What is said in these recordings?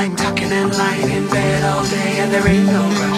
I know it's wrong and I've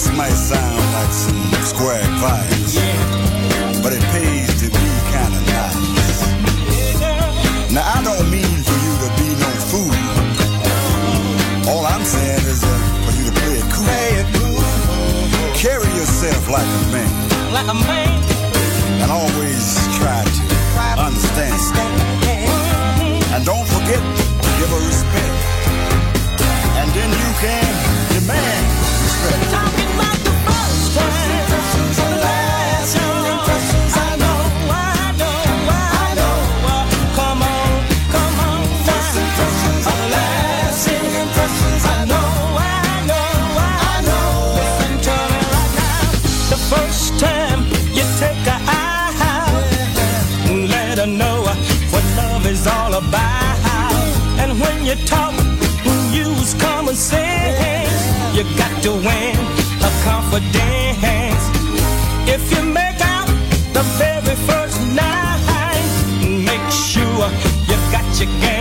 This might sound like some square advice, but it pays to be kind of nice. Now, I don't mean for you to be no fool. All I'm saying is uh, for you to play it cool. Play it cool. Carry yourself like a man. Like a man. And always try to understand. understand. And don't forget to give her respect. And then you can demand respect. It's common sense. You got to win her confidence. If you make out the very first night, make sure you got your game.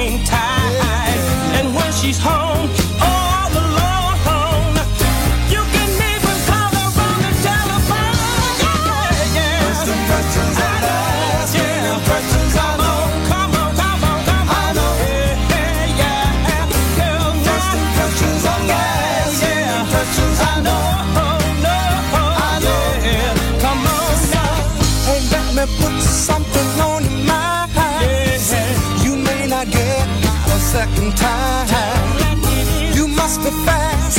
time. You must be fast.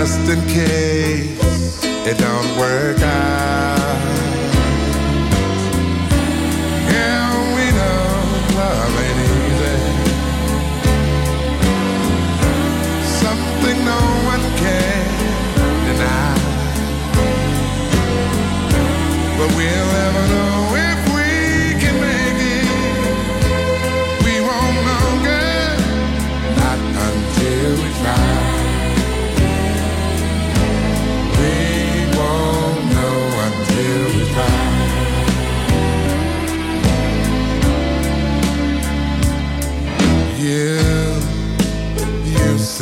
just in case it don't work out.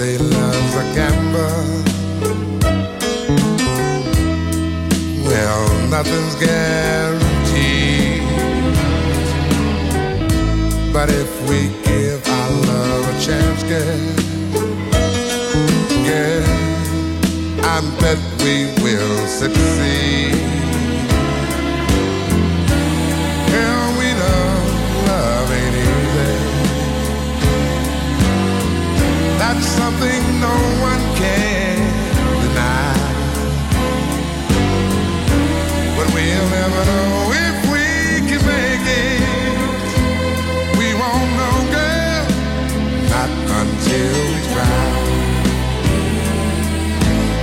say love's a gamble. Well, nothing's guaranteed. But if we give our love a chance, girl, girl, I bet we will succeed. something no one can deny. But we'll never know if we can make it. We won't know, girl, not until we try.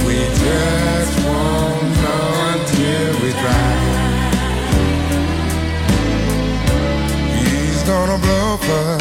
We just won't know until we try. He's gonna blow for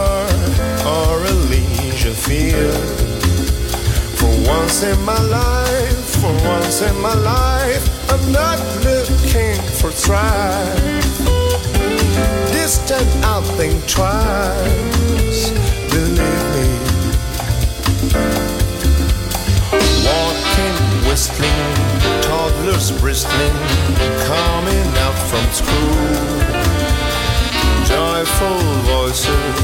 bar or a leisure field. For once in my life, for once in my life, I'm not looking for strife. This time I'll think twice, believe me. Walking, whistling, toddlers bristling, coming out from school joyful voices,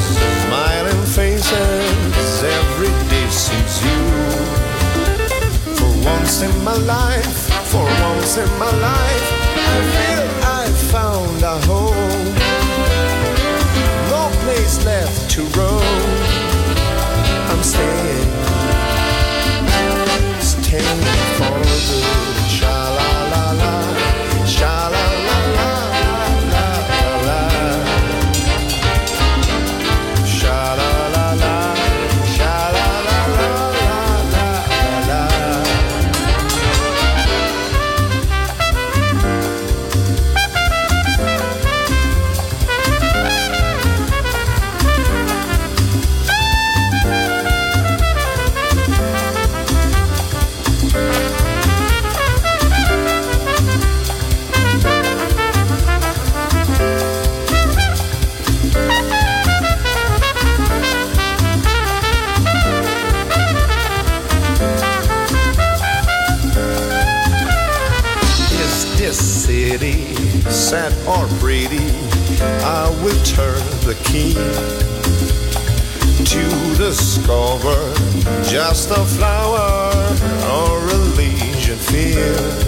smiling faces, every day seems you. For once in my life, for once in my life, I feel I found a home. No place left to roam. The key to discover just a flower or a legion field.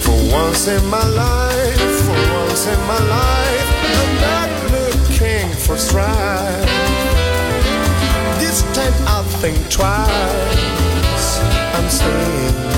For once in my life, for once in my life, I'm not looking for strife. This time I'll think twice. I'm staying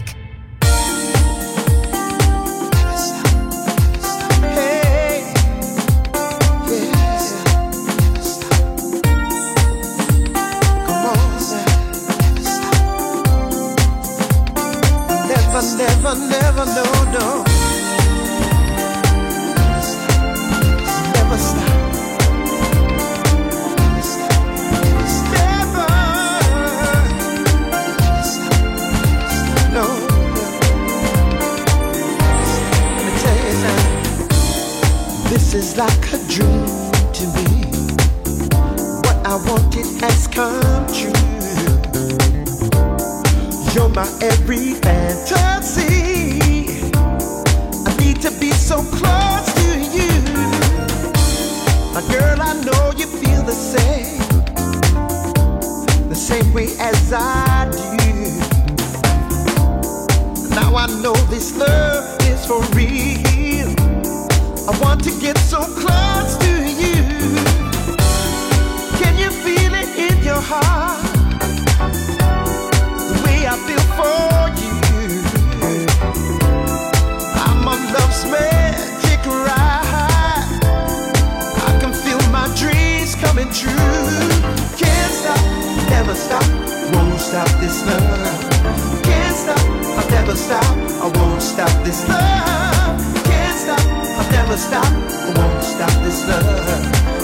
Way as I do. Now I know this love is for real. I want to get so close to you. Can you feel it in your heart? Stop, won't stop this love. Can't stop, I'll never stop, I won't stop this love. Can't stop, I'll never stop, I won't stop this love.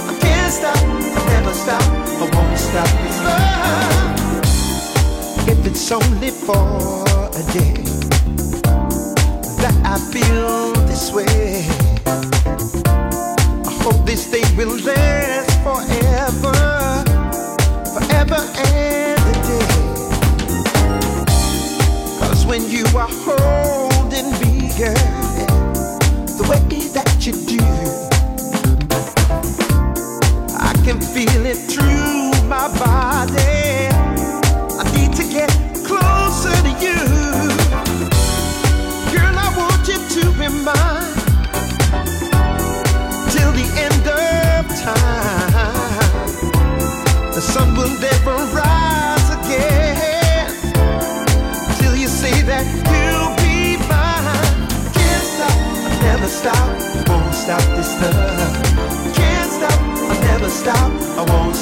I can't stop, I'll never stop, I won't stop this love. If it's only for a day that I feel this way. I hope this day will last forever, forever and a day. Cause when you are holding me, girl, the way that you do, I can feel it through my body.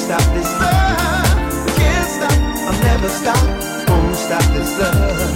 Stop this love. Can't stop, I'll never stop, won't stop this love.